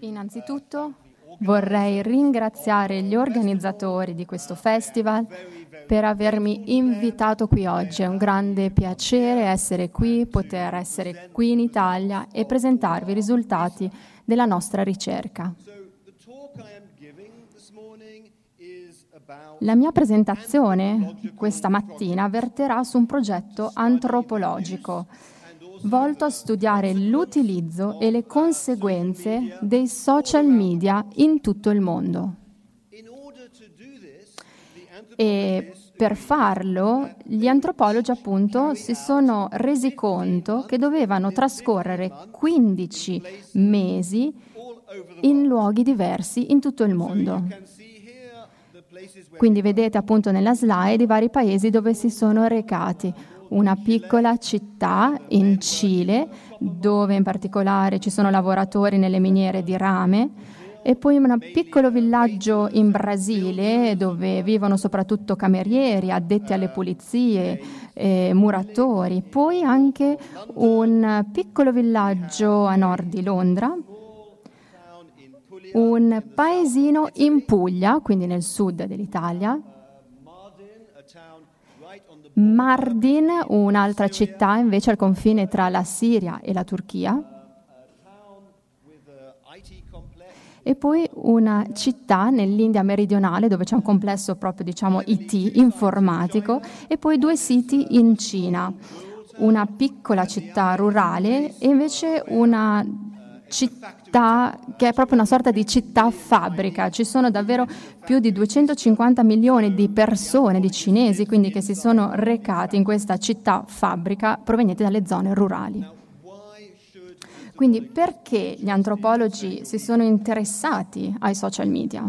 Innanzitutto vorrei ringraziare gli organizzatori di questo festival per avermi invitato qui oggi. È un grande piacere essere qui, poter essere qui in Italia e presentarvi i risultati della nostra ricerca. La mia presentazione questa mattina verterà su un progetto antropologico volto a studiare l'utilizzo e le conseguenze dei social media in tutto il mondo. E per farlo gli antropologi appunto si sono resi conto che dovevano trascorrere 15 mesi in luoghi diversi in tutto il mondo. Quindi vedete appunto nella slide i vari paesi dove si sono recati. Una piccola città in Cile, dove in particolare ci sono lavoratori nelle miniere di rame, e poi un piccolo villaggio in Brasile dove vivono soprattutto camerieri, addetti alle pulizie, eh, muratori, poi anche un piccolo villaggio a nord di Londra, un paesino in Puglia, quindi nel sud dell'Italia, Mardin, un'altra città invece al confine tra la Siria e la Turchia, e poi una città nell'India meridionale dove c'è un complesso proprio diciamo IT informatico e poi due siti in Cina, una piccola città rurale e invece una città che è proprio una sorta di città fabbrica. Ci sono davvero più di 250 milioni di persone, di cinesi, quindi che si sono recati in questa città fabbrica provenienti dalle zone rurali. Quindi perché gli antropologi si sono interessati ai social media?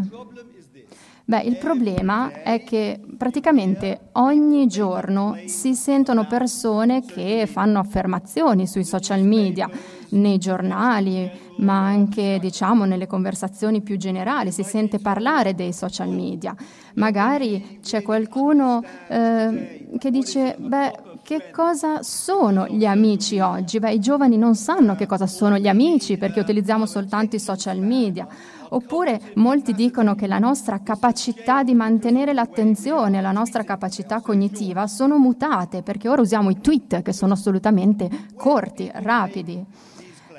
Beh, il problema è che praticamente ogni giorno si sentono persone che fanno affermazioni sui social media, nei giornali, ma anche diciamo nelle conversazioni più generali, si sente parlare dei social media. Magari c'è qualcuno eh, che dice, beh, che cosa sono gli amici oggi? Beh, i giovani non sanno che cosa sono gli amici perché utilizziamo soltanto i social media. Oppure molti dicono che la nostra capacità di mantenere l'attenzione, la nostra capacità cognitiva sono mutate perché ora usiamo i tweet che sono assolutamente corti, rapidi.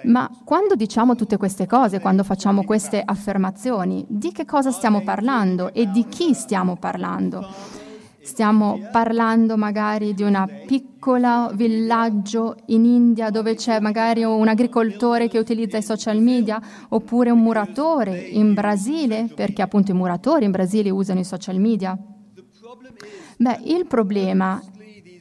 Ma quando diciamo tutte queste cose, quando facciamo queste affermazioni, di che cosa stiamo parlando e di chi stiamo parlando? Stiamo parlando magari di un piccolo villaggio in India dove c'è magari un agricoltore che utilizza i social media oppure un muratore in Brasile, perché appunto i muratori in Brasile usano i social media. Beh, il problema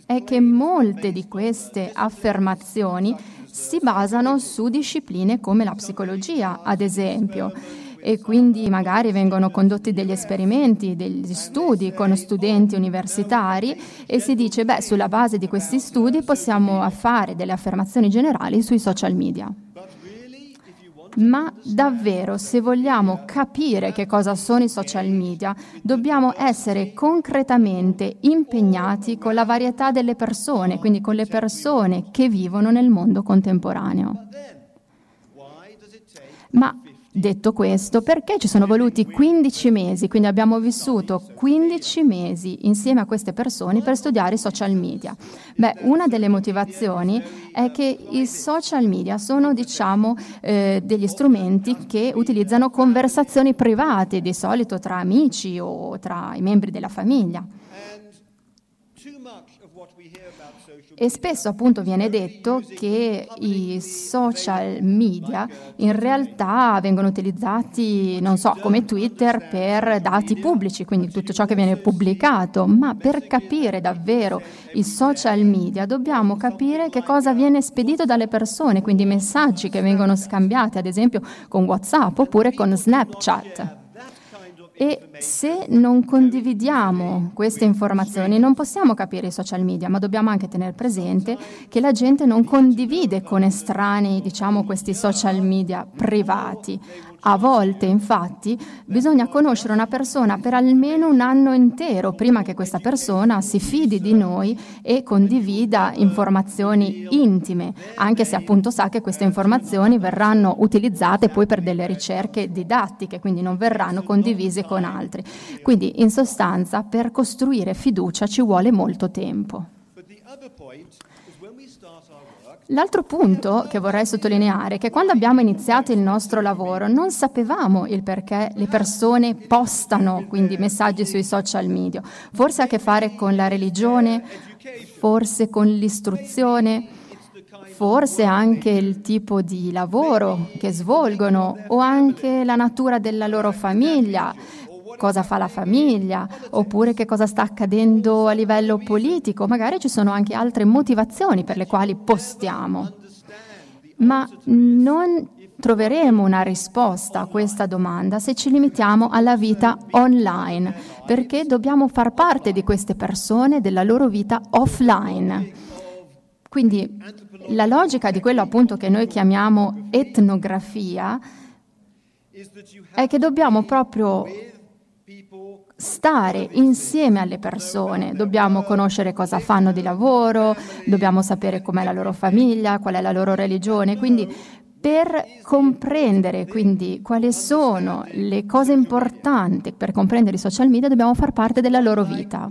è che molte di queste affermazioni si basano su discipline come la psicologia, ad esempio. E quindi magari vengono condotti degli esperimenti, degli studi con studenti universitari e si dice, beh, sulla base di questi studi possiamo fare delle affermazioni generali sui social media. Ma davvero, se vogliamo capire che cosa sono i social media, dobbiamo essere concretamente impegnati con la varietà delle persone, quindi con le persone che vivono nel mondo contemporaneo. Ma Detto questo, perché ci sono voluti 15 mesi, quindi abbiamo vissuto 15 mesi insieme a queste persone per studiare i social media? Beh, una delle motivazioni è che i social media sono, diciamo, eh, degli strumenti che utilizzano conversazioni private, di solito tra amici o tra i membri della famiglia. E spesso appunto viene detto che i social media in realtà vengono utilizzati, non so, come Twitter per dati pubblici, quindi tutto ciò che viene pubblicato, ma per capire davvero i social media dobbiamo capire che cosa viene spedito dalle persone, quindi i messaggi che vengono scambiati ad esempio con WhatsApp oppure con Snapchat. E se non condividiamo queste informazioni non possiamo capire i social media, ma dobbiamo anche tenere presente che la gente non condivide con estranei, diciamo, questi social media privati. A volte, infatti, bisogna conoscere una persona per almeno un anno intero prima che questa persona si fidi di noi e condivida informazioni intime, anche se appunto sa che queste informazioni verranno utilizzate poi per delle ricerche didattiche, quindi non verranno condivise con altri. Quindi, in sostanza, per costruire fiducia ci vuole molto tempo. L'altro punto che vorrei sottolineare è che quando abbiamo iniziato il nostro lavoro non sapevamo il perché le persone postano quindi messaggi sui social media. Forse ha a che fare con la religione, forse con l'istruzione, forse anche il tipo di lavoro che svolgono o anche la natura della loro famiglia cosa fa la famiglia, oppure che cosa sta accadendo a livello politico. Magari ci sono anche altre motivazioni per le quali postiamo. Ma non troveremo una risposta a questa domanda se ci limitiamo alla vita online, perché dobbiamo far parte di queste persone, della loro vita offline. Quindi la logica di quello appunto che noi chiamiamo etnografia è che dobbiamo proprio stare insieme alle persone, dobbiamo conoscere cosa fanno di lavoro, dobbiamo sapere com'è la loro famiglia, qual è la loro religione, quindi per comprendere quindi quali sono le cose importanti per comprendere i social media dobbiamo far parte della loro vita.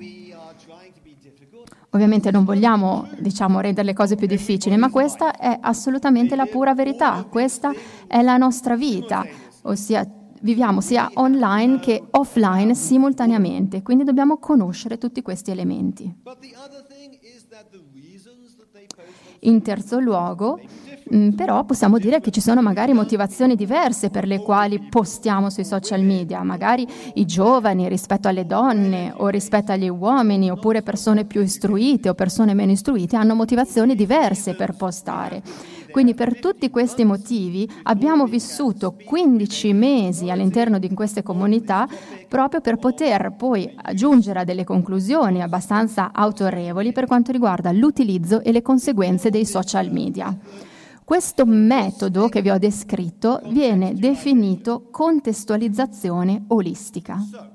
Ovviamente non vogliamo diciamo, rendere le cose più difficili, ma questa è assolutamente la pura verità, questa è la nostra vita, ossia viviamo sia online che offline simultaneamente, quindi dobbiamo conoscere tutti questi elementi. In terzo luogo, mm, però possiamo dire che ci sono magari motivazioni diverse per le quali postiamo sui social media, magari i giovani rispetto alle donne o rispetto agli uomini, oppure persone più istruite o persone meno istruite hanno motivazioni diverse per postare. Quindi per tutti questi motivi abbiamo vissuto 15 mesi all'interno di queste comunità proprio per poter poi giungere a delle conclusioni abbastanza autorevoli per quanto riguarda l'utilizzo e le conseguenze dei social media. Questo metodo che vi ho descritto viene definito contestualizzazione olistica.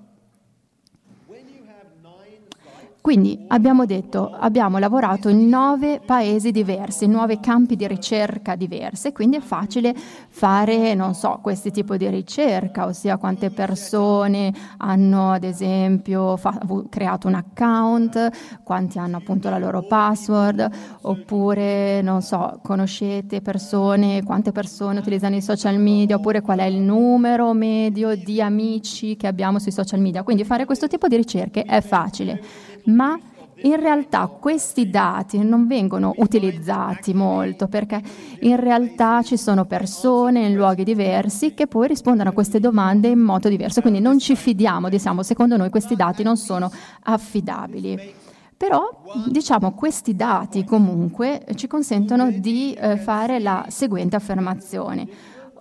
Quindi abbiamo detto, abbiamo lavorato in nove paesi diversi, in nove campi di ricerca diversi, quindi è facile fare, non so, questi tipi di ricerca, ossia quante persone hanno ad esempio fa- creato un account, quanti hanno appunto la loro password, oppure, non so, conoscete persone, quante persone utilizzano i social media, oppure qual è il numero medio di amici che abbiamo sui social media. Quindi fare questo tipo di ricerche è facile ma in realtà questi dati non vengono utilizzati molto perché in realtà ci sono persone in luoghi diversi che poi rispondono a queste domande in modo diverso, quindi non ci fidiamo, diciamo, secondo noi questi dati non sono affidabili. Però, diciamo, questi dati comunque ci consentono di eh, fare la seguente affermazione,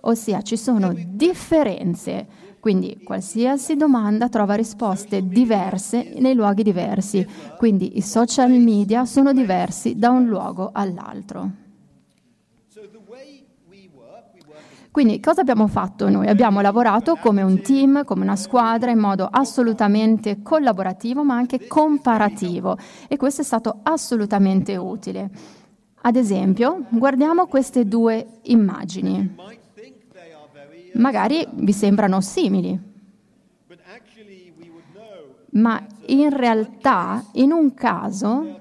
ossia ci sono differenze quindi qualsiasi domanda trova risposte diverse nei luoghi diversi, quindi i social media sono diversi da un luogo all'altro. Quindi cosa abbiamo fatto noi? Abbiamo lavorato come un team, come una squadra, in modo assolutamente collaborativo ma anche comparativo e questo è stato assolutamente utile. Ad esempio, guardiamo queste due immagini magari vi sembrano simili, ma in realtà in un caso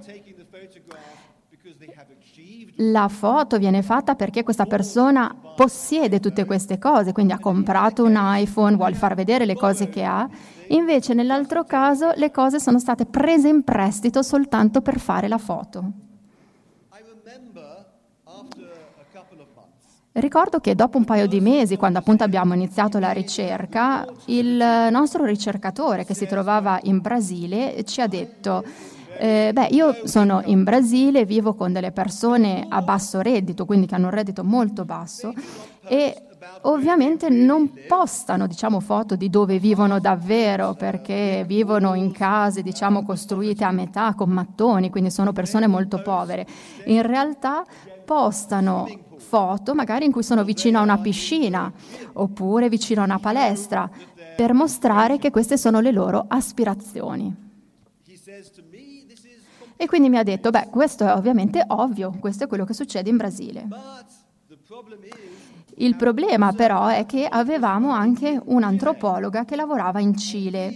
la foto viene fatta perché questa persona possiede tutte queste cose, quindi ha comprato un iPhone, vuole far vedere le cose che ha, invece nell'altro caso le cose sono state prese in prestito soltanto per fare la foto. Ricordo che dopo un paio di mesi, quando appunto abbiamo iniziato la ricerca, il nostro ricercatore che si trovava in Brasile ci ha detto eh, beh, io sono in Brasile, vivo con delle persone a basso reddito, quindi che hanno un reddito molto basso, e ovviamente non postano diciamo, foto di dove vivono davvero, perché vivono in case diciamo, costruite a metà con mattoni, quindi sono persone molto povere. In realtà postano foto magari in cui sono vicino a una piscina oppure vicino a una palestra per mostrare che queste sono le loro aspirazioni. E quindi mi ha detto, beh, questo è ovviamente ovvio, questo è quello che succede in Brasile. Il problema però è che avevamo anche un'antropologa che lavorava in Cile,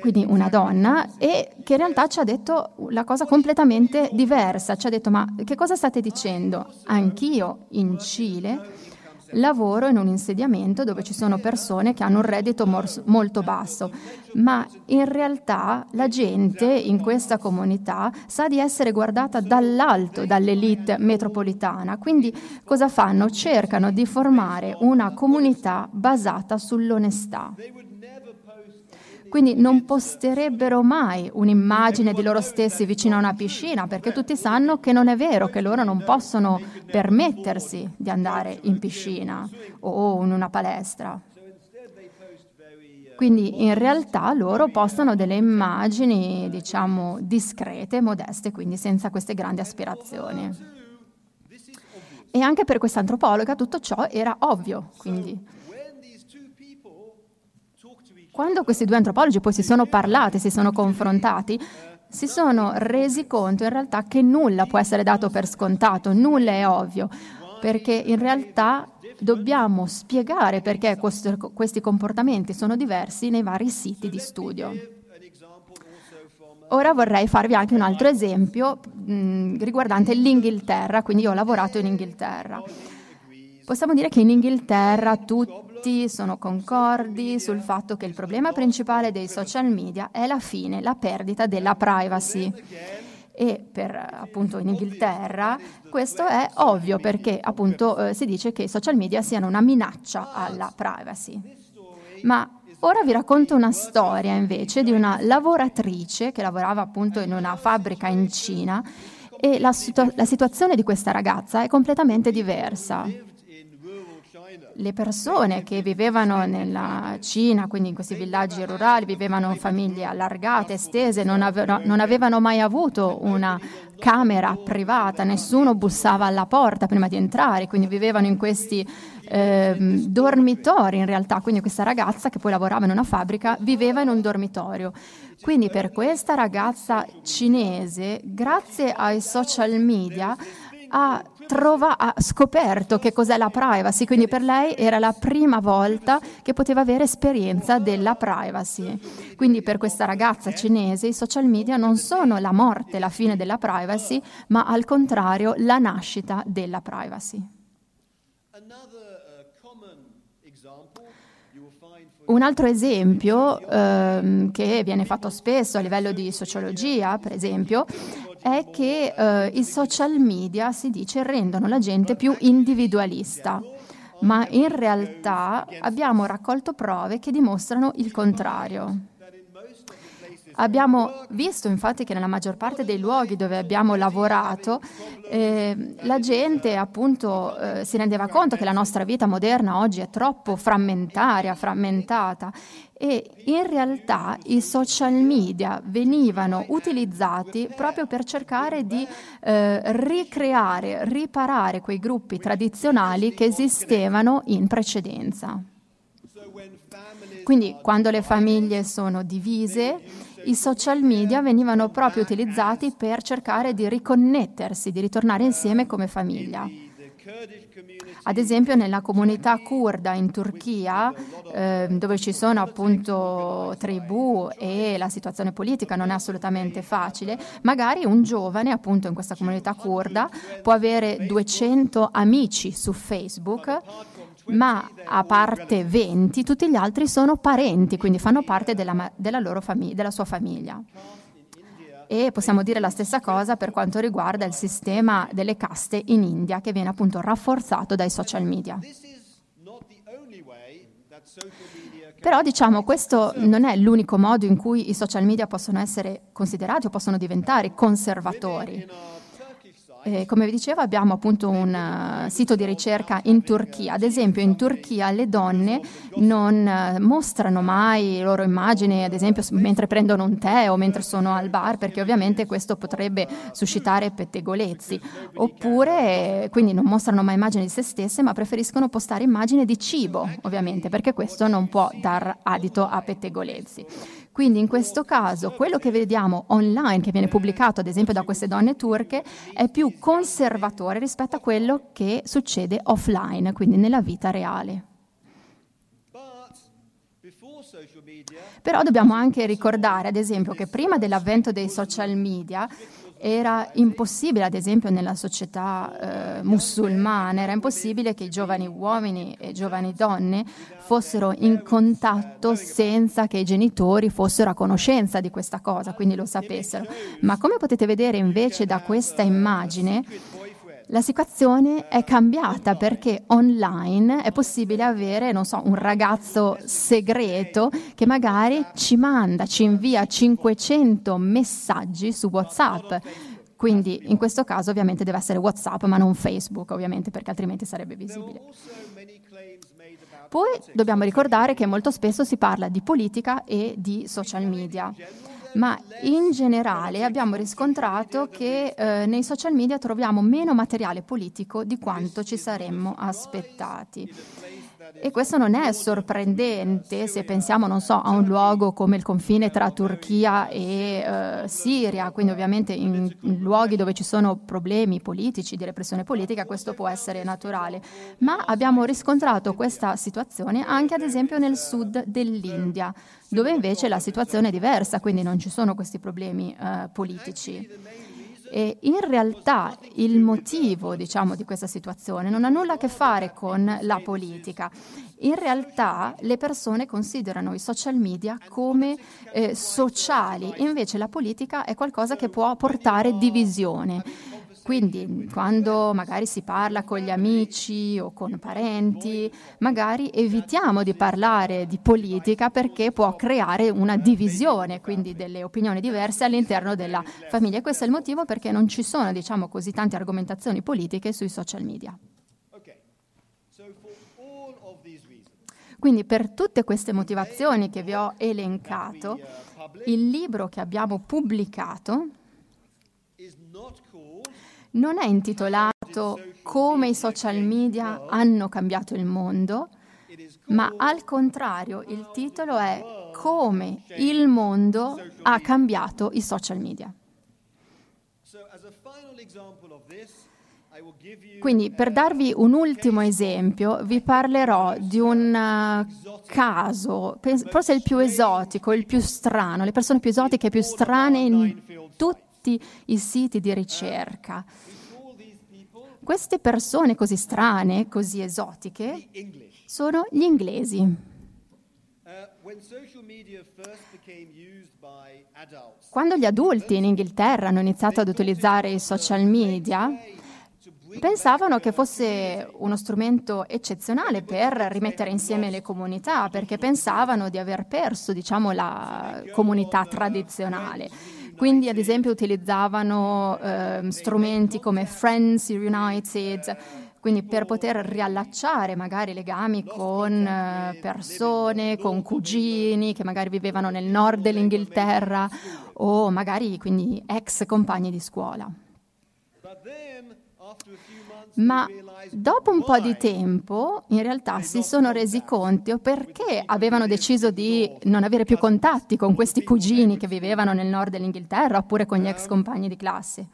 quindi una donna, e che in realtà ci ha detto la cosa completamente diversa. Ci ha detto, ma che cosa state dicendo? Anch'io in Cile lavoro in un insediamento dove ci sono persone che hanno un reddito mor- molto basso, ma in realtà la gente in questa comunità sa di essere guardata dall'alto dall'elite metropolitana. Quindi cosa fanno? Cercano di formare una comunità basata sull'onestà. Quindi non posterebbero mai un'immagine di loro stessi vicino a una piscina, perché tutti sanno che non è vero, che loro non possono permettersi di andare in piscina o in una palestra. Quindi in realtà loro postano delle immagini, diciamo, discrete, modeste, quindi senza queste grandi aspirazioni. E anche per questa antropologa tutto ciò era ovvio, quindi quando questi due antropologi poi si sono parlati, si sono confrontati, si sono resi conto in realtà che nulla può essere dato per scontato, nulla è ovvio, perché in realtà dobbiamo spiegare perché questi comportamenti sono diversi nei vari siti di studio. Ora vorrei farvi anche un altro esempio mh, riguardante l'Inghilterra, quindi io ho lavorato in Inghilterra. Possiamo dire che in Inghilterra tutti sono concordi sul fatto che il problema principale dei social media è la fine, la perdita della privacy. E per appunto in Inghilterra questo è ovvio perché appunto eh, si dice che i social media siano una minaccia alla privacy. Ma ora vi racconto una storia invece di una lavoratrice che lavorava appunto in una fabbrica in Cina e la, situa- la situazione di questa ragazza è completamente diversa le persone che vivevano nella Cina, quindi in questi villaggi rurali, vivevano famiglie allargate, estese, non avevano, non avevano mai avuto una camera privata, nessuno bussava alla porta prima di entrare, quindi vivevano in questi eh, dormitori in realtà, quindi questa ragazza che poi lavorava in una fabbrica viveva in un dormitorio. Quindi per questa ragazza cinese, grazie ai social media, ha, trova, ha scoperto che cos'è la privacy, quindi per lei era la prima volta che poteva avere esperienza della privacy. Quindi per questa ragazza cinese i social media non sono la morte, la fine della privacy, ma al contrario la nascita della privacy. Un altro esempio ehm, che viene fatto spesso a livello di sociologia, per esempio, è che eh, i social media, si dice, rendono la gente più individualista, ma in realtà abbiamo raccolto prove che dimostrano il contrario. Abbiamo visto infatti che nella maggior parte dei luoghi dove abbiamo lavorato eh, la gente appunto eh, si rendeva conto che la nostra vita moderna oggi è troppo frammentaria, frammentata e in realtà i social media venivano utilizzati proprio per cercare di eh, ricreare, riparare quei gruppi tradizionali che esistevano in precedenza. Quindi quando le famiglie sono divise, i social media venivano proprio utilizzati per cercare di riconnettersi, di ritornare insieme come famiglia. Ad esempio nella comunità kurda in Turchia, eh, dove ci sono appunto tribù e la situazione politica non è assolutamente facile, magari un giovane appunto in questa comunità kurda può avere 200 amici su Facebook ma a parte 20, tutti gli altri sono parenti, quindi fanno parte della, della, famig- della sua famiglia. E possiamo dire la stessa cosa per quanto riguarda il sistema delle caste in India, che viene appunto rafforzato dai social media. Però diciamo questo non è l'unico modo in cui i social media possono essere considerati o possono diventare conservatori. Eh, come vi dicevo, abbiamo appunto un uh, sito di ricerca in Turchia. Ad esempio, in Turchia le donne non uh, mostrano mai le loro immagini, ad esempio, mentre prendono un tè o mentre sono al bar, perché ovviamente questo potrebbe suscitare pettegolezzi. Oppure, quindi non mostrano mai immagini di se stesse, ma preferiscono postare immagini di cibo, ovviamente, perché questo non può dar adito a pettegolezzi. Quindi in questo caso quello che vediamo online, che viene pubblicato ad esempio da queste donne turche, è più conservatore rispetto a quello che succede offline, quindi nella vita reale. Però dobbiamo anche ricordare, ad esempio, che prima dell'avvento dei social media era impossibile, ad esempio nella società eh, musulmana, era impossibile che i giovani uomini e giovani donne fossero in contatto senza che i genitori fossero a conoscenza di questa cosa, quindi lo sapessero. Ma come potete vedere invece da questa immagine, la situazione è cambiata perché online è possibile avere, non so, un ragazzo segreto che magari ci manda, ci invia 500 messaggi su WhatsApp. Quindi in questo caso ovviamente deve essere WhatsApp, ma non Facebook, ovviamente, perché altrimenti sarebbe visibile. Poi dobbiamo ricordare che molto spesso si parla di politica e di social media ma in generale abbiamo riscontrato che eh, nei social media troviamo meno materiale politico di quanto ci saremmo aspettati. E questo non è sorprendente se pensiamo, non so, a un luogo come il confine tra Turchia e eh, Siria, quindi ovviamente in, luoghi dove ci sono problemi politici, di repressione politica, questo può essere naturale. Ma abbiamo riscontrato questa situazione anche ad esempio nel sud dell'India, dove invece la situazione è diversa, quindi non ci sono questi problemi eh, politici. E in realtà il motivo diciamo, di questa situazione non ha nulla a che fare con la politica. In realtà le persone considerano i social media come eh, sociali, invece la politica è qualcosa che può portare divisione. Quindi quando magari si parla con gli amici o con parenti, magari evitiamo di parlare di politica perché può creare una divisione, quindi delle opinioni diverse all'interno della famiglia. E questo è il motivo perché non ci sono, diciamo così, tante argomentazioni politiche sui social media. Quindi per tutte queste motivazioni che vi ho elencato, il libro che abbiamo pubblicato non è intitolato Come i social media hanno cambiato il mondo, ma al contrario il titolo è Come il mondo ha cambiato i social media. Quindi per darvi un ultimo esempio vi parlerò di un uh, caso, forse il più esotico, il più strano, le persone più esotiche e più strane in tutti tutti i siti di ricerca. Queste persone così strane, così esotiche, sono gli inglesi. Quando gli adulti in Inghilterra hanno iniziato ad utilizzare i social media, pensavano che fosse uno strumento eccezionale per rimettere insieme le comunità, perché pensavano di aver perso, diciamo, la comunità tradizionale. Quindi, ad esempio, utilizzavano eh, strumenti come Friends United, quindi per poter riallacciare magari legami con eh, persone, con cugini che magari vivevano nel nord dell'Inghilterra o magari quindi ex compagni di scuola. Ma dopo un po' di tempo, in realtà si sono resi conto perché avevano deciso di non avere più contatti con questi cugini che vivevano nel nord dell'Inghilterra oppure con gli ex compagni di classe.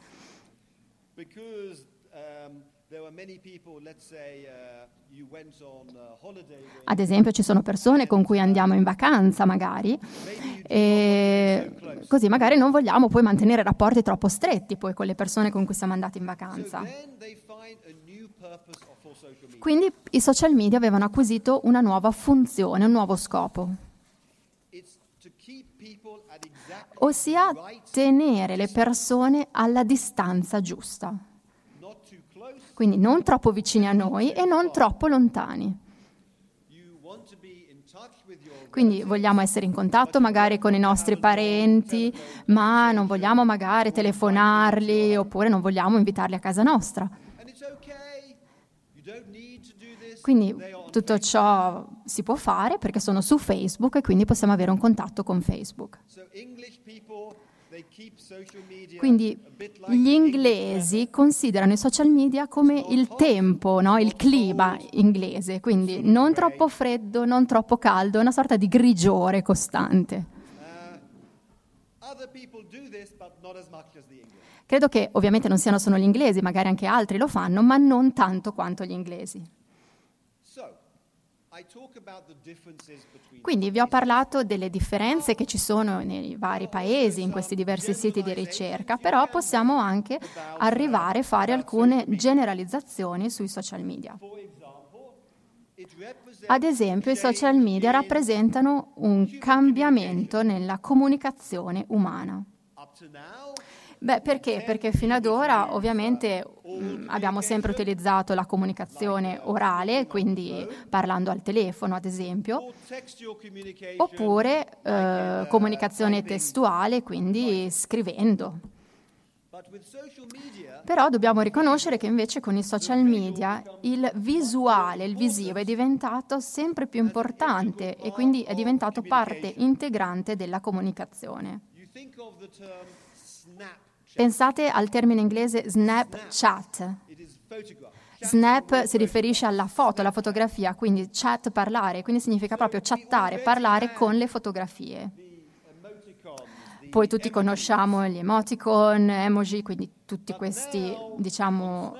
Ad esempio ci sono persone con cui andiamo in vacanza magari e così magari non vogliamo poi mantenere rapporti troppo stretti poi con le persone con cui siamo andati in vacanza. Quindi i social media avevano acquisito una nuova funzione, un nuovo scopo, ossia tenere le persone alla distanza giusta. Quindi non troppo vicini a noi e non troppo lontani. Quindi vogliamo essere in contatto magari con i nostri parenti, ma non vogliamo magari telefonarli oppure non vogliamo invitarli a casa nostra. Quindi tutto ciò si può fare perché sono su Facebook e quindi possiamo avere un contatto con Facebook. Quindi gli inglesi considerano i social media come il tempo, no? il clima inglese, quindi non troppo freddo, non troppo caldo, una sorta di grigiore costante. Credo che ovviamente non siano solo gli inglesi, magari anche altri lo fanno, ma non tanto quanto gli inglesi. Quindi vi ho parlato delle differenze che ci sono nei vari paesi, in questi diversi siti di ricerca, però possiamo anche arrivare a fare alcune generalizzazioni sui social media. Ad esempio, i social media rappresentano un cambiamento nella comunicazione umana. Beh, perché? Perché fino ad ora ovviamente mh, mm, abbiamo sempre utilizzato la comunicazione orale, quindi parlando al telefono ad esempio, oppure eh, comunicazione testuale, quindi scrivendo. Però dobbiamo riconoscere che invece con i social media il visuale, il visivo è diventato sempre più importante e quindi è diventato parte integrante della comunicazione. Pensate al termine inglese Snapchat. Snap si riferisce alla foto, alla fotografia, quindi chat parlare, quindi significa proprio chattare, parlare con le fotografie. Poi tutti conosciamo gli emoticon, emoji, quindi tutti questi, diciamo,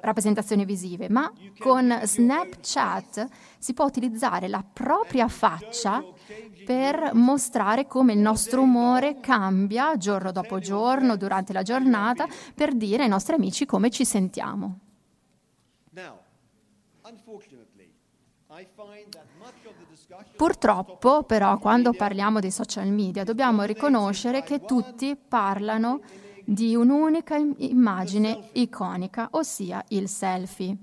rappresentazioni visive, ma con Snapchat si può utilizzare la propria faccia per mostrare come il nostro umore cambia giorno dopo giorno, durante la giornata, per dire ai nostri amici come ci sentiamo. Purtroppo, però, quando parliamo dei social media, dobbiamo riconoscere che tutti parlano di un'unica immagine iconica, ossia il selfie.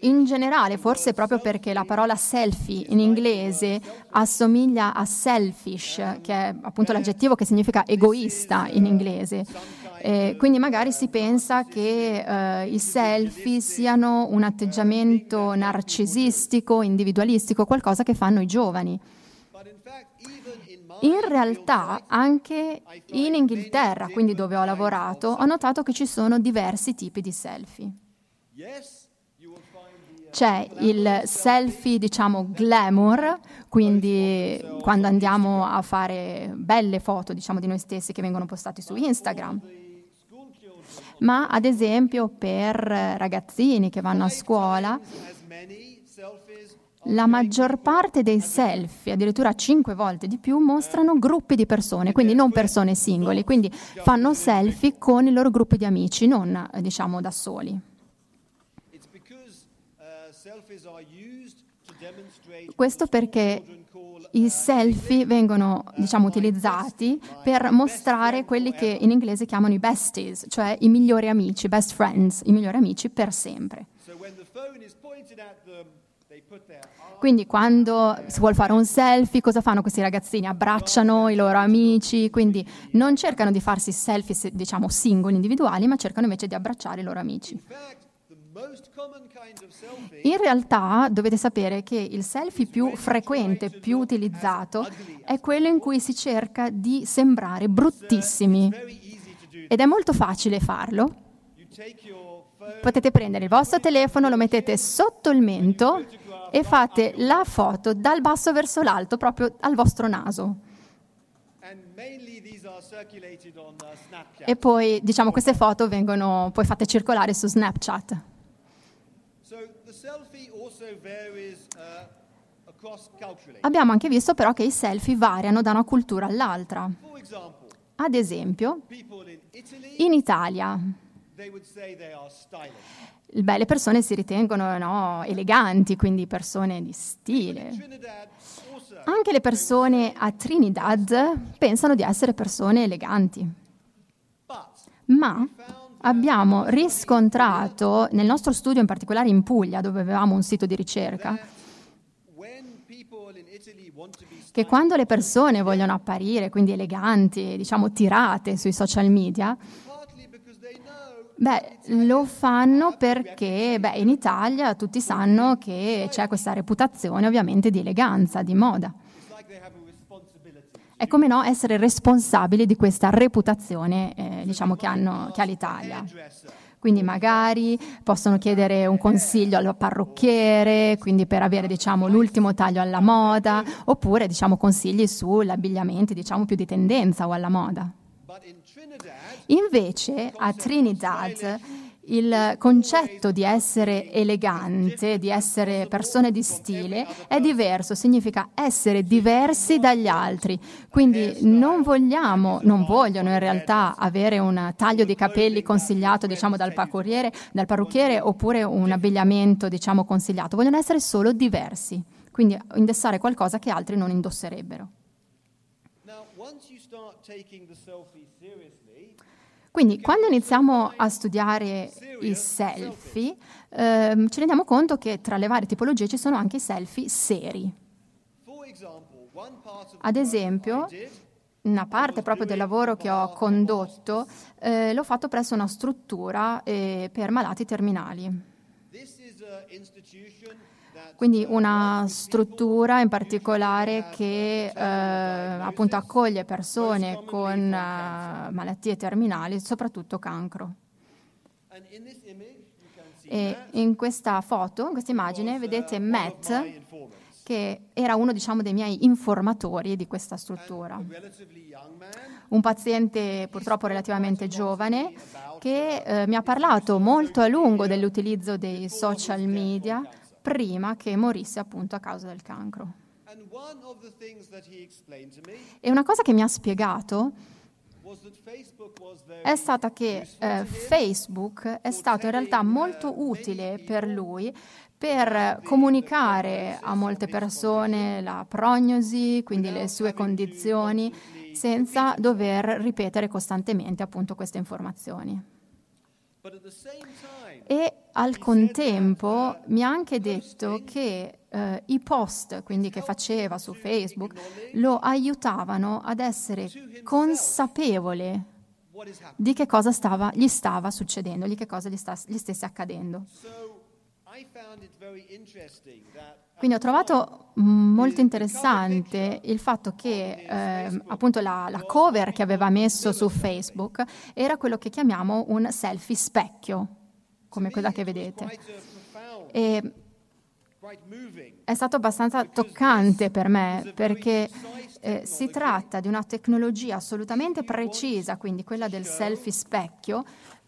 In generale, forse proprio perché la parola selfie in inglese assomiglia a selfish, che è appunto l'aggettivo che significa egoista in inglese. Eh, quindi magari si pensa che eh, i selfie siano un atteggiamento narcisistico, individualistico, qualcosa che fanno i giovani. In realtà anche in Inghilterra, quindi dove ho lavorato, ho notato che ci sono diversi tipi di selfie. C'è il selfie, diciamo, glamour, quindi quando andiamo a fare belle foto, diciamo, di noi stessi che vengono postate su Instagram. Ma ad esempio per ragazzini che vanno a scuola, la maggior parte dei selfie, addirittura cinque volte di più, mostrano gruppi di persone, quindi non persone singole, quindi fanno selfie con i loro gruppi di amici, non diciamo da soli. Questo perché i selfie vengono diciamo, utilizzati per mostrare quelli che in inglese chiamano i besties, cioè i migliori amici, best friends, i migliori amici per sempre. Quindi quando si vuole fare un selfie, cosa fanno questi ragazzini? Abbracciano i loro amici, quindi non cercano di farsi selfie, diciamo, singoli, individuali, ma cercano invece di abbracciare i loro amici. In realtà dovete sapere che il selfie più frequente, più utilizzato, è quello in cui si cerca di sembrare bruttissimi. Ed è molto facile farlo. Potete prendere il vostro telefono, lo mettete sotto il mento e fate la foto dal basso verso l'alto, proprio al vostro naso. E poi, diciamo, queste foto vengono poi fatte circolare su Snapchat. Abbiamo anche visto però che i selfie variano da una cultura all'altra. Ad esempio, in Italia beh, le persone si ritengono no, eleganti, quindi persone di stile. Anche le persone a Trinidad pensano di essere persone eleganti. Ma abbiamo riscontrato nel nostro studio, in particolare in Puglia, dove avevamo un sito di ricerca, che quando le persone vogliono apparire, quindi eleganti, diciamo tirate sui social media, Beh, lo fanno perché beh, in Italia tutti sanno che c'è questa reputazione ovviamente di eleganza, di moda. È come no essere responsabili di questa reputazione eh, diciamo, che, hanno, che ha l'Italia. Quindi magari possono chiedere un consiglio al parrucchiere, quindi per avere diciamo, l'ultimo taglio alla moda, oppure diciamo, consigli sull'abbigliamento diciamo, più di tendenza o alla moda. Invece a Trinidad il concetto di essere elegante, di essere persone di stile, è diverso, significa essere diversi dagli altri. Quindi non vogliamo, non vogliono in realtà avere un taglio di capelli consigliato diciamo, dal, dal parrucchiere oppure un abbigliamento diciamo, consigliato, vogliono essere solo diversi, quindi indossare qualcosa che altri non indosserebbero. Now, quindi quando iniziamo a studiare i selfie, ehm, ci rendiamo conto che tra le varie tipologie ci sono anche i selfie seri. Ad esempio, una parte proprio del lavoro che ho condotto eh, l'ho fatto presso una struttura eh, per malati terminali. Quindi una struttura in particolare che eh, appunto accoglie persone con uh, malattie terminali, soprattutto cancro. E in questa foto, in questa immagine, vedete Matt, che era uno diciamo, dei miei informatori di questa struttura. Un paziente purtroppo relativamente giovane che eh, mi ha parlato molto a lungo dell'utilizzo dei social media prima che morisse appunto a causa del cancro. E una cosa che mi ha spiegato è stata che eh, Facebook è stato in realtà molto utile per lui per comunicare a molte persone la prognosi, quindi le sue condizioni, senza dover ripetere costantemente appunto queste informazioni. E al contempo mi ha anche detto che eh, i post quindi, che faceva su Facebook lo aiutavano ad essere consapevole di che cosa stava, gli stava succedendo, di che cosa gli, sta, gli stesse accadendo. Quindi ho trovato molto interessante il fatto che eh, appunto la, la, cover che aveva messo su Facebook era quello che chiamiamo un selfie specchio, come quella che vedete. E è stato abbastanza toccante per me perché eh, si tratta di una tecnologia assolutamente precisa, quindi quella del selfie specchio,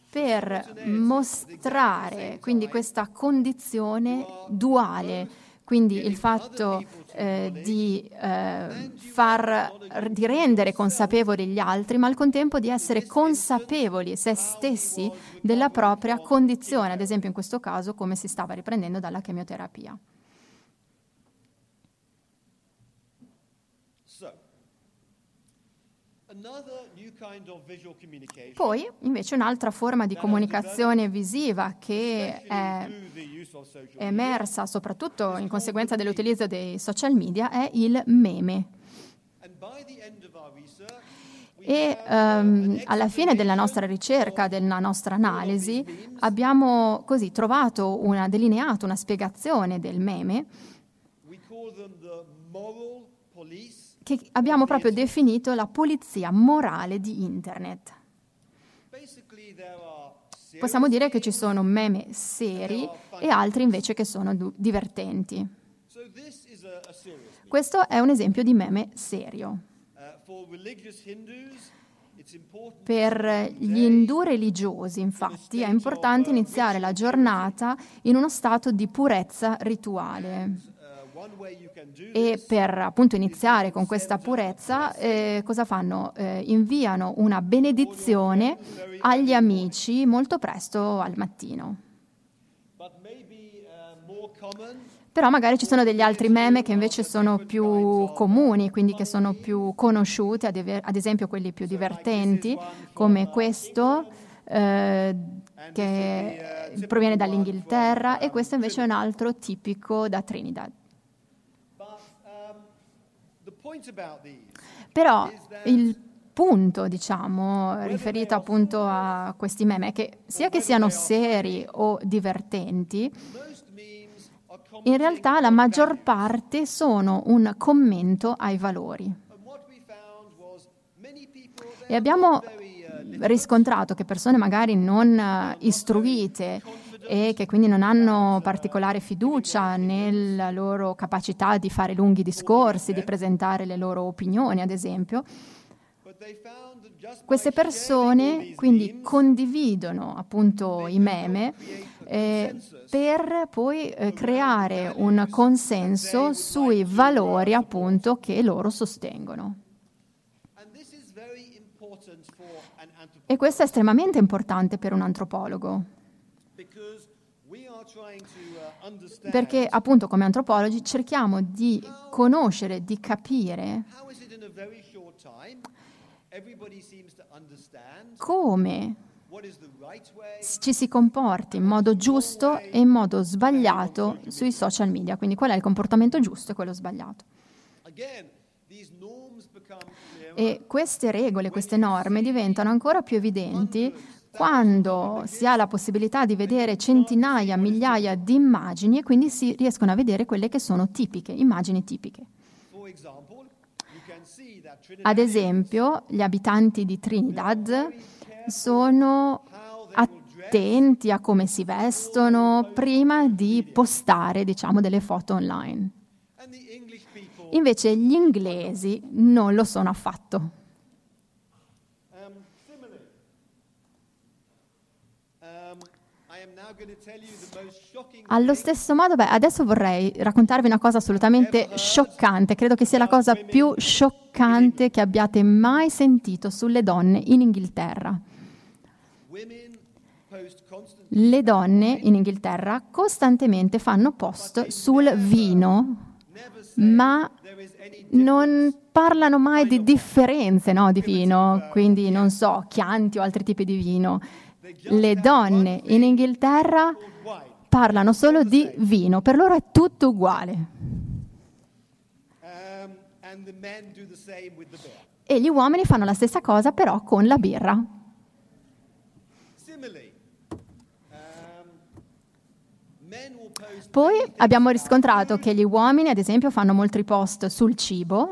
per mostrare quindi questa condizione duale, quindi il fatto eh, di, eh, far, di rendere consapevoli gli altri, ma al contempo di essere consapevoli se stessi della propria condizione, ad esempio in questo caso come si stava riprendendo dalla chemioterapia. Poi, invece, un'altra forma di comunicazione visiva che è emersa soprattutto in conseguenza dell'utilizzo dei social media è il meme. E um, alla fine della nostra ricerca, della nostra analisi, abbiamo così trovato una, delineato una spiegazione del meme che abbiamo proprio definito la polizia morale di Internet. Possiamo dire che ci sono meme seri e altri invece che sono divertenti. Questo è un esempio di meme serio. Per gli indù religiosi, infatti, è importante iniziare la giornata in uno stato di purezza rituale. E per appunto iniziare con questa purezza, eh, cosa fanno? Eh, inviano una benedizione agli amici molto presto al mattino. Però magari ci sono degli altri meme che invece sono più comuni, quindi che sono più conosciuti, ad esempio quelli più divertenti, come questo eh, che proviene dall'Inghilterra e questo invece è un altro tipico da Trinidad. Però il punto, diciamo, riferito appunto a questi meme è che sia che siano seri o divertenti, in realtà la maggior parte sono un commento ai valori. E abbiamo riscontrato che persone magari non eh, istruite e che quindi non hanno particolare fiducia nella loro capacità di fare lunghi discorsi, di presentare le loro opinioni, ad esempio, queste persone quindi condividono appunto i meme eh, per poi eh, creare un consenso sui valori appunto che loro sostengono. E questo è estremamente importante per un antropologo. Perché appunto come antropologi cerchiamo di conoscere, di capire come ci si comporti in modo giusto e in modo sbagliato sui social media, quindi qual è il comportamento giusto e quello sbagliato. E queste regole, queste norme diventano ancora più evidenti quando si ha la possibilità di vedere centinaia, migliaia di immagini e quindi si riescono a vedere quelle che sono tipiche, immagini tipiche. Ad esempio, gli abitanti di Trinidad sono attenti a come si vestono prima di postare, diciamo, delle foto online. Invece gli inglesi non lo sono affatto. Allo stesso modo, beh, adesso vorrei raccontarvi una cosa assolutamente scioccante, credo che sia la cosa più scioccante che abbiate mai sentito sulle donne in Inghilterra. Le donne in Inghilterra costantemente fanno post sul vino, ma non parlano mai di differenze no, di vino, quindi non so, chianti o altri tipi di vino. Le donne in Inghilterra parlano solo di vino, per loro è tutto uguale. E gli uomini fanno la stessa cosa però con la birra. Poi abbiamo riscontrato che gli uomini, ad esempio, fanno molti post sul cibo,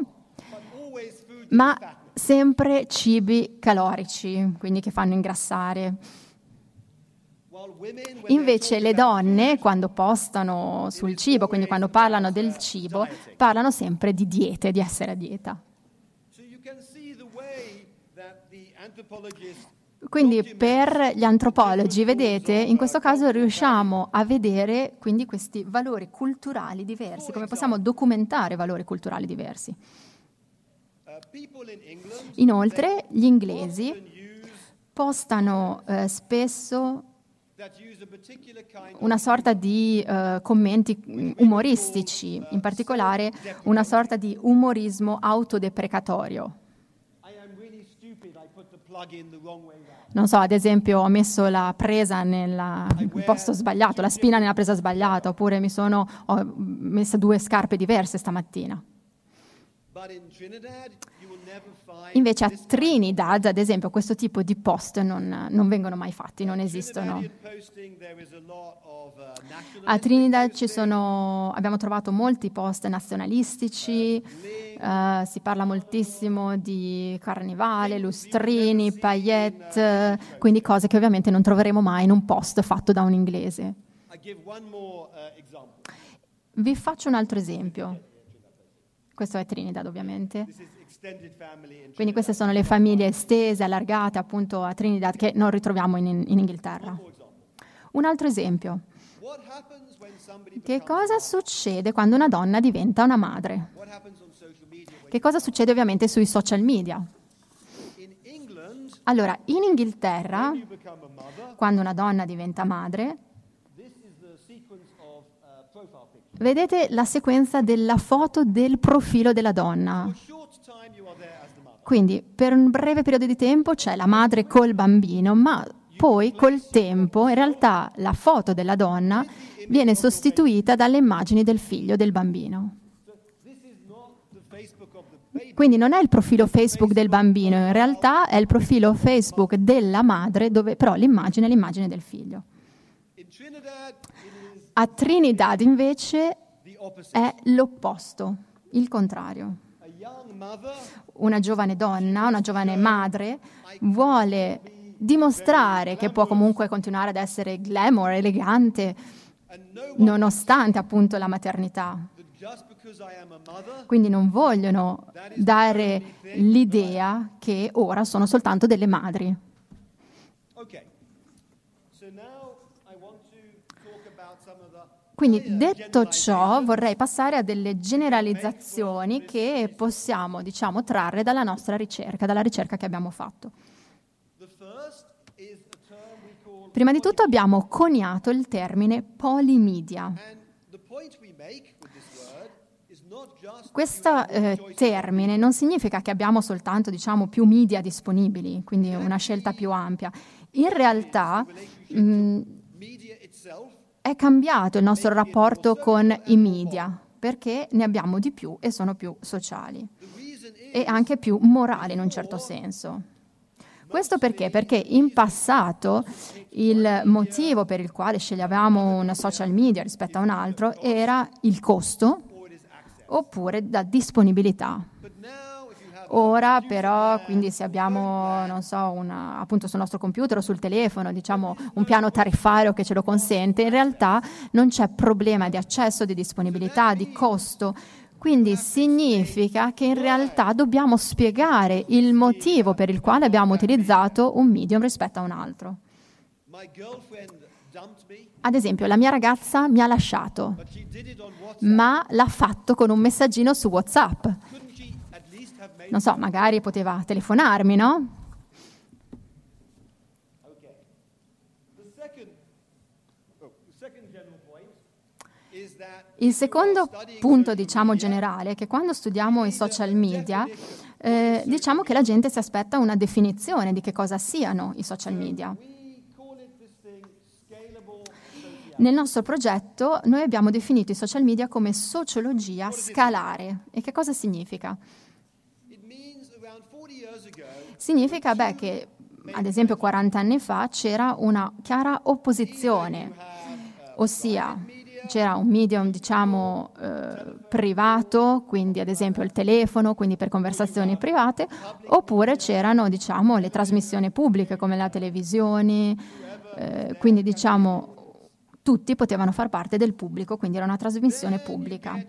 ma sempre cibi calorici, quindi che fanno ingrassare. Invece le donne, quando postano sul cibo, quindi quando parlano del cibo, parlano sempre di diete, di essere a dieta. Quindi per gli antropologi, vedete, in questo caso riusciamo a vedere quindi questi valori culturali diversi, come possiamo documentare valori culturali diversi. Inoltre, gli inglesi postano eh, spesso una sorta di uh, commenti umoristici, in particolare una sorta di umorismo autodeprecatorio. Non so, ad esempio ho messo la presa nel posto sbagliato, la spina nella presa sbagliata, oppure mi sono, ho messo due scarpe diverse stamattina. Invece a Trinidad, ad esempio, questo tipo di post non, non vengono mai fatti, non esistono. A Trinidad sono, abbiamo trovato molti post nazionalistici, uh, si parla moltissimo di carnevale, lustrini, paillette, quindi cose che ovviamente non troveremo mai in un post fatto da un inglese. Vi faccio un altro esempio. Questo è Trinidad, ovviamente. Quindi queste sono le famiglie estese, allargate appunto a Trinidad che non ritroviamo in, in Inghilterra. Un altro esempio. Che cosa succede quando una donna diventa una madre? Che cosa succede ovviamente sui social media? Allora, in Inghilterra, quando una donna diventa madre, vedete la sequenza della foto del profilo della donna. Quindi per un breve periodo di tempo c'è la madre col bambino, ma poi col tempo in realtà la foto della donna viene sostituita dalle immagini del figlio, del bambino. Quindi non è il profilo Facebook del bambino, in realtà è il profilo Facebook della madre, dove però l'immagine è l'immagine del figlio. A Trinidad invece è l'opposto, il contrario. Una giovane donna, una giovane madre vuole dimostrare che può comunque continuare ad essere glamour, elegante, nonostante appunto la maternità. Quindi non vogliono dare l'idea che ora sono soltanto delle madri. Quindi detto ciò vorrei passare a delle generalizzazioni che possiamo diciamo, trarre dalla nostra ricerca, dalla ricerca che abbiamo fatto. Prima di tutto abbiamo coniato il termine polimedia. Questo eh, termine non significa che abbiamo soltanto diciamo, più media disponibili, quindi una scelta più ampia. In realtà mh, è cambiato il nostro rapporto con i media perché ne abbiamo di più e sono più sociali e anche più morali in un certo senso. Questo perché? Perché in passato il motivo per il quale sceglievamo un social media rispetto a un altro era il costo oppure la disponibilità. Ora però, quindi se abbiamo, non so, una, appunto sul nostro computer o sul telefono, diciamo un piano tariffario che ce lo consente, in realtà non c'è problema di accesso, di disponibilità, di costo. Quindi significa che in realtà dobbiamo spiegare il motivo per il quale abbiamo utilizzato un medium rispetto a un altro. Ad esempio, la mia ragazza mi ha lasciato, ma l'ha fatto con un messaggino su WhatsApp non so, magari poteva telefonarmi, no? Il secondo punto, diciamo, generale è che quando studiamo i social media, eh, diciamo che la gente si aspetta una definizione di che cosa siano i social media. Nel nostro progetto noi abbiamo definito i social media come sociologia scalare. E che cosa significa? Significa beh, che, ad esempio, 40 anni fa c'era una chiara opposizione, ossia c'era un medium, diciamo, eh, privato, quindi ad esempio il telefono, quindi per conversazioni private, oppure c'erano, diciamo, le trasmissioni pubbliche come la televisione, eh, quindi diciamo tutti potevano far parte del pubblico, quindi era una trasmissione pubblica.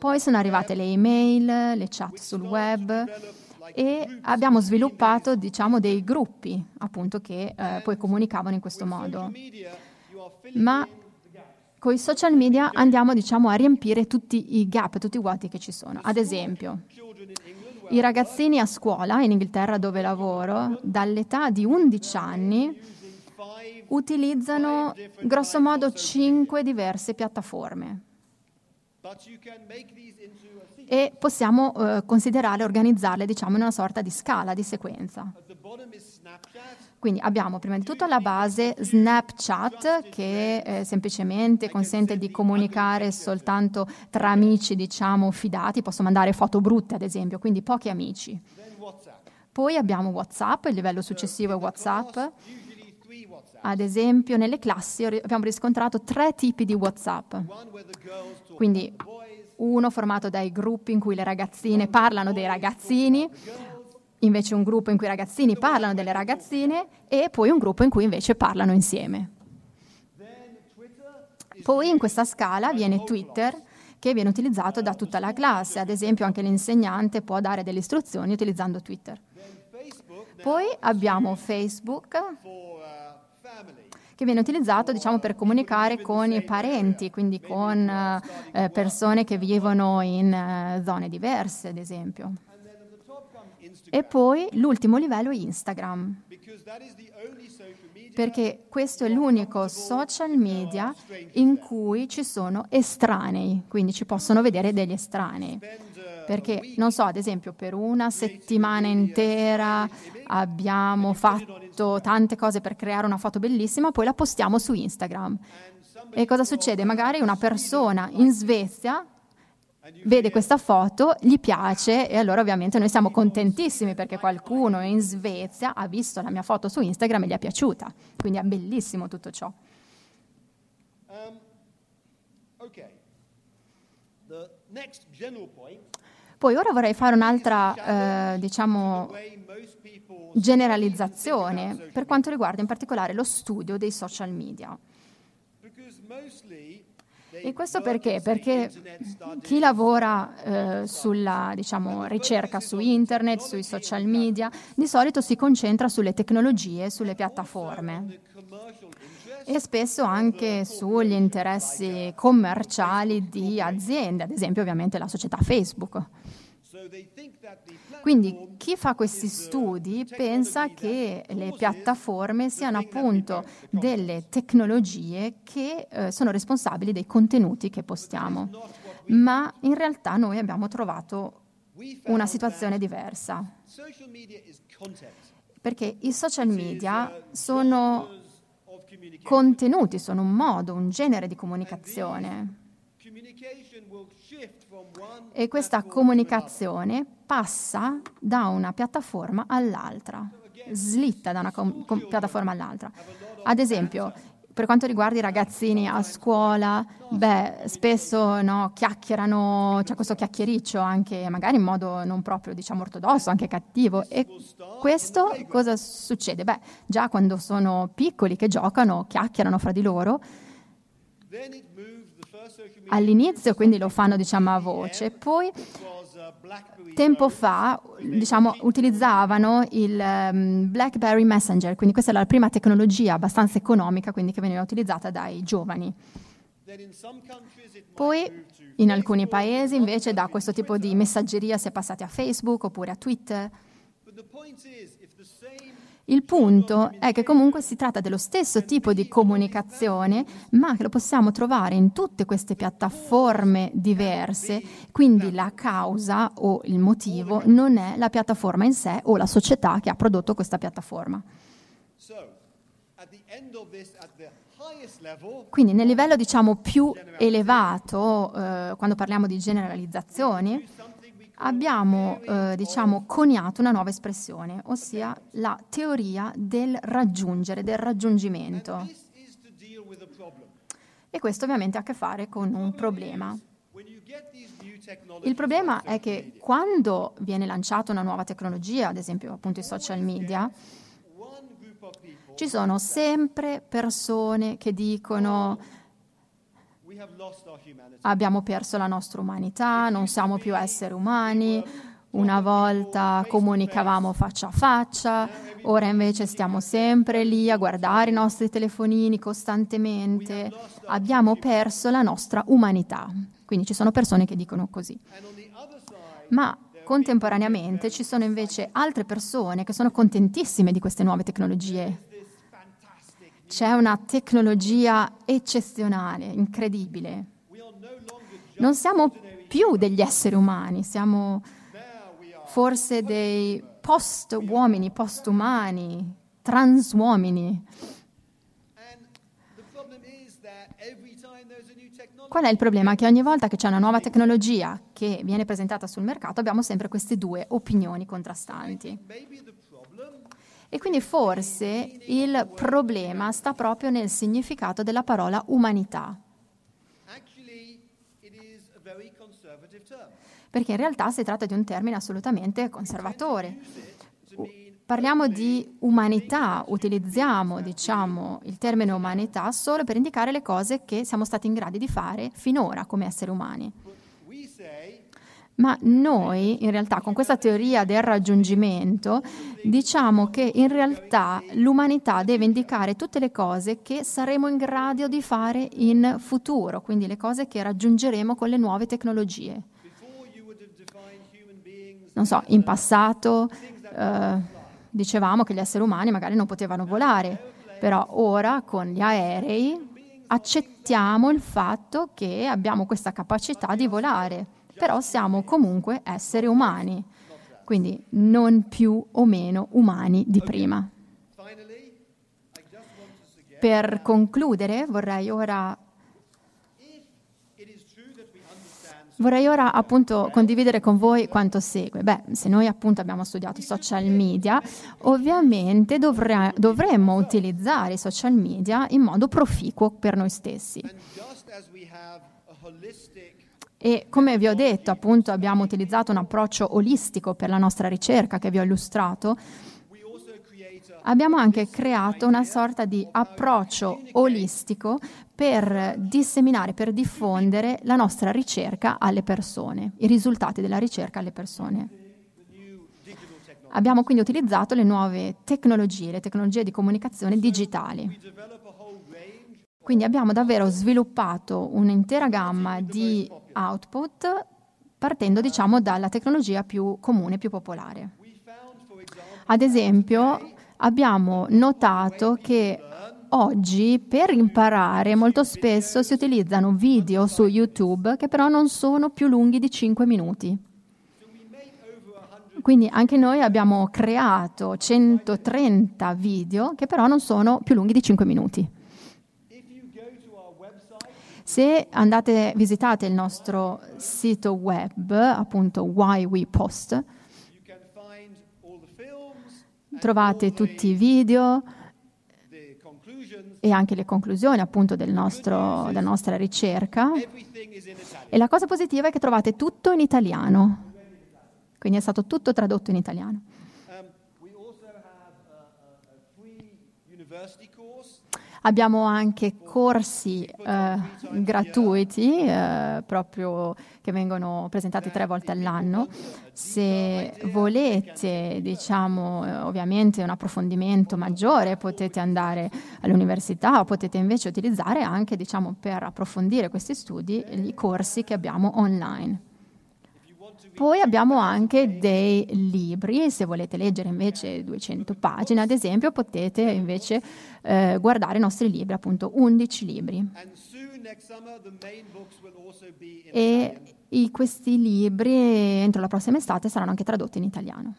Poi sono arrivate le email, le chat sul web e abbiamo sviluppato diciamo, dei gruppi appunto, che eh, poi comunicavano in questo modo. Ma con i social media andiamo diciamo, a riempire tutti i gap, tutti i vuoti che ci sono. Ad esempio, i ragazzini a scuola in Inghilterra dove lavoro, dall'età di 11 anni, utilizzano grossomodo 5 diverse piattaforme e possiamo eh, considerarle, organizzarle diciamo, in una sorta di scala, di sequenza. Quindi abbiamo prima di tutto alla base Snapchat che eh, semplicemente consente di comunicare soltanto tra amici diciamo fidati, posso mandare foto brutte ad esempio, quindi pochi amici. Poi abbiamo WhatsApp, il livello successivo è WhatsApp. Ad esempio, nelle classi abbiamo riscontrato tre tipi di WhatsApp. Quindi uno formato dai gruppi in cui le ragazzine parlano dei ragazzini, invece un gruppo in cui i ragazzini parlano delle ragazzine e poi un gruppo in cui invece parlano insieme. Poi in questa scala viene Twitter che viene utilizzato da tutta la classe, ad esempio anche l'insegnante può dare delle istruzioni utilizzando Twitter. Poi abbiamo Facebook che viene utilizzato diciamo, per comunicare con i parenti, quindi con eh, persone che vivono in eh, zone diverse, ad esempio. E poi l'ultimo livello è Instagram, perché questo è l'unico social media in cui ci sono estranei, quindi ci possono vedere degli estranei. Perché, non so, ad esempio, per una settimana intera abbiamo fatto tante cose per creare una foto bellissima, poi la postiamo su Instagram. E cosa succede? Magari una persona in Svezia vede questa foto, gli piace e allora ovviamente noi siamo contentissimi perché qualcuno in Svezia ha visto la mia foto su Instagram e gli è piaciuta. Quindi è bellissimo tutto ciò. Poi ora vorrei fare un'altra, eh, diciamo, generalizzazione per quanto riguarda in particolare lo studio dei social media. E questo perché? Perché chi lavora eh, sulla diciamo, ricerca su internet, sui social media, di solito si concentra sulle tecnologie, sulle piattaforme e spesso anche sugli interessi commerciali di aziende, ad esempio ovviamente la società Facebook. Quindi chi fa questi studi pensa che le piattaforme siano appunto delle tecnologie che eh, sono responsabili dei contenuti che postiamo, ma in realtà noi abbiamo trovato una situazione diversa. Perché i social media sono contenuti, sono un modo, un genere di comunicazione. E questa comunicazione passa da una piattaforma all'altra, slitta da una com- com- piattaforma all'altra. Ad esempio, per quanto riguarda i ragazzini a scuola, beh, spesso no, chiacchierano, c'è questo chiacchiericcio anche magari in modo non proprio diciamo ortodosso, anche cattivo. E questo cosa succede? Beh, già quando sono piccoli che giocano, chiacchierano fra di loro, all'inizio quindi lo fanno diciamo a voce, poi tempo fa diciamo, utilizzavano il um, BlackBerry Messenger, quindi questa è la prima tecnologia abbastanza economica quindi, che veniva utilizzata dai giovani. Poi in alcuni paesi invece da questo tipo di messaggeria si è passati a Facebook oppure a Twitter. Il punto è che comunque si tratta dello stesso tipo di comunicazione, ma che lo possiamo trovare in tutte queste piattaforme diverse, quindi la causa o il motivo non è la piattaforma in sé o la società che ha prodotto questa piattaforma. Quindi nel livello diciamo più elevato, eh, quando parliamo di generalizzazioni, abbiamo eh, diciamo, coniato una nuova espressione, ossia la teoria del raggiungere, del raggiungimento. E questo ovviamente ha a che fare con un problema. Il problema è che quando viene lanciata una nuova tecnologia, ad esempio appunto i social media, ci sono sempre persone che dicono Abbiamo perso la nostra umanità, non siamo più esseri umani. Una volta comunicavamo faccia a faccia, ora invece stiamo sempre lì a guardare i nostri telefonini costantemente. Abbiamo perso la nostra umanità. Quindi ci sono persone che dicono così. Ma contemporaneamente ci sono invece altre persone che sono contentissime di queste nuove tecnologie c'è una tecnologia eccezionale, incredibile. Non siamo più degli esseri umani, siamo forse dei post-uomini, post-umani, trans-uomini. Qual è il problema? Che ogni volta che c'è una nuova tecnologia che viene presentata sul mercato abbiamo sempre queste due opinioni contrastanti. E quindi forse il problema sta proprio nel significato della parola umanità. Perché in realtà si tratta di un termine assolutamente conservatore. Parliamo di umanità, utilizziamo diciamo, il termine umanità solo per indicare le cose che siamo stati in grado di fare finora come esseri umani. Ma noi, in realtà, con questa teoria del raggiungimento, diciamo che in realtà l'umanità deve indicare tutte le cose che saremo in grado di fare in futuro, quindi le cose che raggiungeremo con le nuove tecnologie. Non so, in passato eh, dicevamo che gli esseri umani magari non potevano volare, però ora con gli aerei accettiamo il fatto che abbiamo questa capacità di volare però siamo comunque esseri umani, quindi non più o meno umani di prima. Per concludere vorrei ora Vorrei ora appunto condividere con voi quanto segue. Beh, se noi appunto abbiamo studiato social media, ovviamente dovre- dovremmo utilizzare i social media in modo proficuo per noi stessi. E come vi ho detto, appunto abbiamo utilizzato un approccio olistico per la nostra ricerca che vi ho illustrato, abbiamo anche creato una sorta di approccio olistico per disseminare, per diffondere la nostra ricerca alle persone, i risultati della ricerca alle persone. Abbiamo quindi utilizzato le nuove tecnologie, le tecnologie di comunicazione digitali. Quindi abbiamo davvero sviluppato un'intera gamma di output partendo diciamo dalla tecnologia più comune, più popolare. Ad esempio, abbiamo notato che oggi per imparare molto spesso si utilizzano video su YouTube che però non sono più lunghi di 5 minuti. Quindi anche noi abbiamo creato 130 video che però non sono più lunghi di 5 minuti. Se andate, visitate il nostro sito web, appunto Why We Post, trovate tutti i video e anche le conclusioni appunto del nostro, della nostra ricerca. E la cosa positiva è che trovate tutto in italiano, quindi è stato tutto tradotto in italiano. Abbiamo anche corsi eh, gratuiti eh, proprio che vengono presentati tre volte all'anno. Se volete, diciamo, eh, ovviamente un approfondimento maggiore, potete andare all'università o potete invece utilizzare anche, diciamo, per approfondire questi studi i corsi che abbiamo online. Poi abbiamo anche dei libri, se volete leggere invece 200 pagine, ad esempio, potete invece eh, guardare i nostri libri, appunto 11 libri. E i, questi libri entro la prossima estate saranno anche tradotti in italiano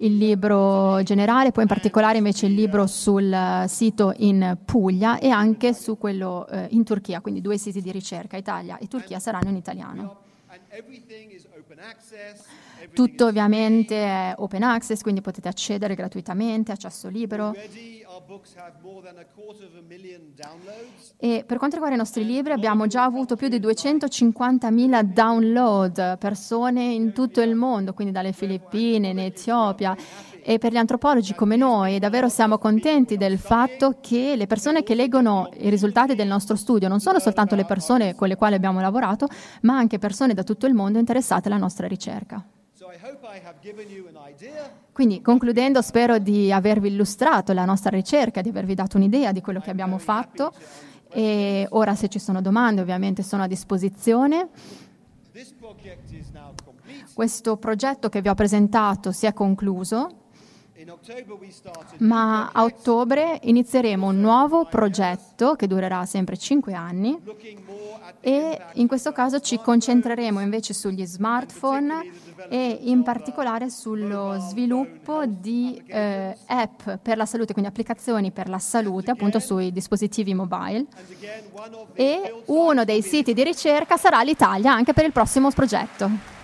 il libro generale, poi in particolare invece il libro sul sito in Puglia e anche su quello eh, in Turchia, quindi due siti di ricerca, Italia e Turchia saranno in italiano. Tutto ovviamente è open access, quindi potete accedere gratuitamente, accesso libero. E per quanto riguarda i nostri libri abbiamo già avuto più di 250.000 download, persone in tutto il mondo, quindi dalle Filippine, in Etiopia. E per gli antropologi come noi davvero siamo contenti del fatto che le persone che leggono i risultati del nostro studio non sono soltanto le persone con le quali abbiamo lavorato, ma anche persone da tutto il mondo interessate alla nostra ricerca. Quindi concludendo spero di avervi illustrato la nostra ricerca, di avervi dato un'idea di quello che abbiamo fatto e ora se ci sono domande ovviamente sono a disposizione. Questo progetto che vi ho presentato si è concluso ma a ottobre inizieremo un nuovo progetto che durerà sempre cinque anni e in questo caso ci concentreremo invece sugli smartphone e in particolare sullo sviluppo di eh, app per la salute, quindi applicazioni per la salute appunto sui dispositivi mobile. e uno dei siti di ricerca sarà l'Italia anche per il prossimo progetto.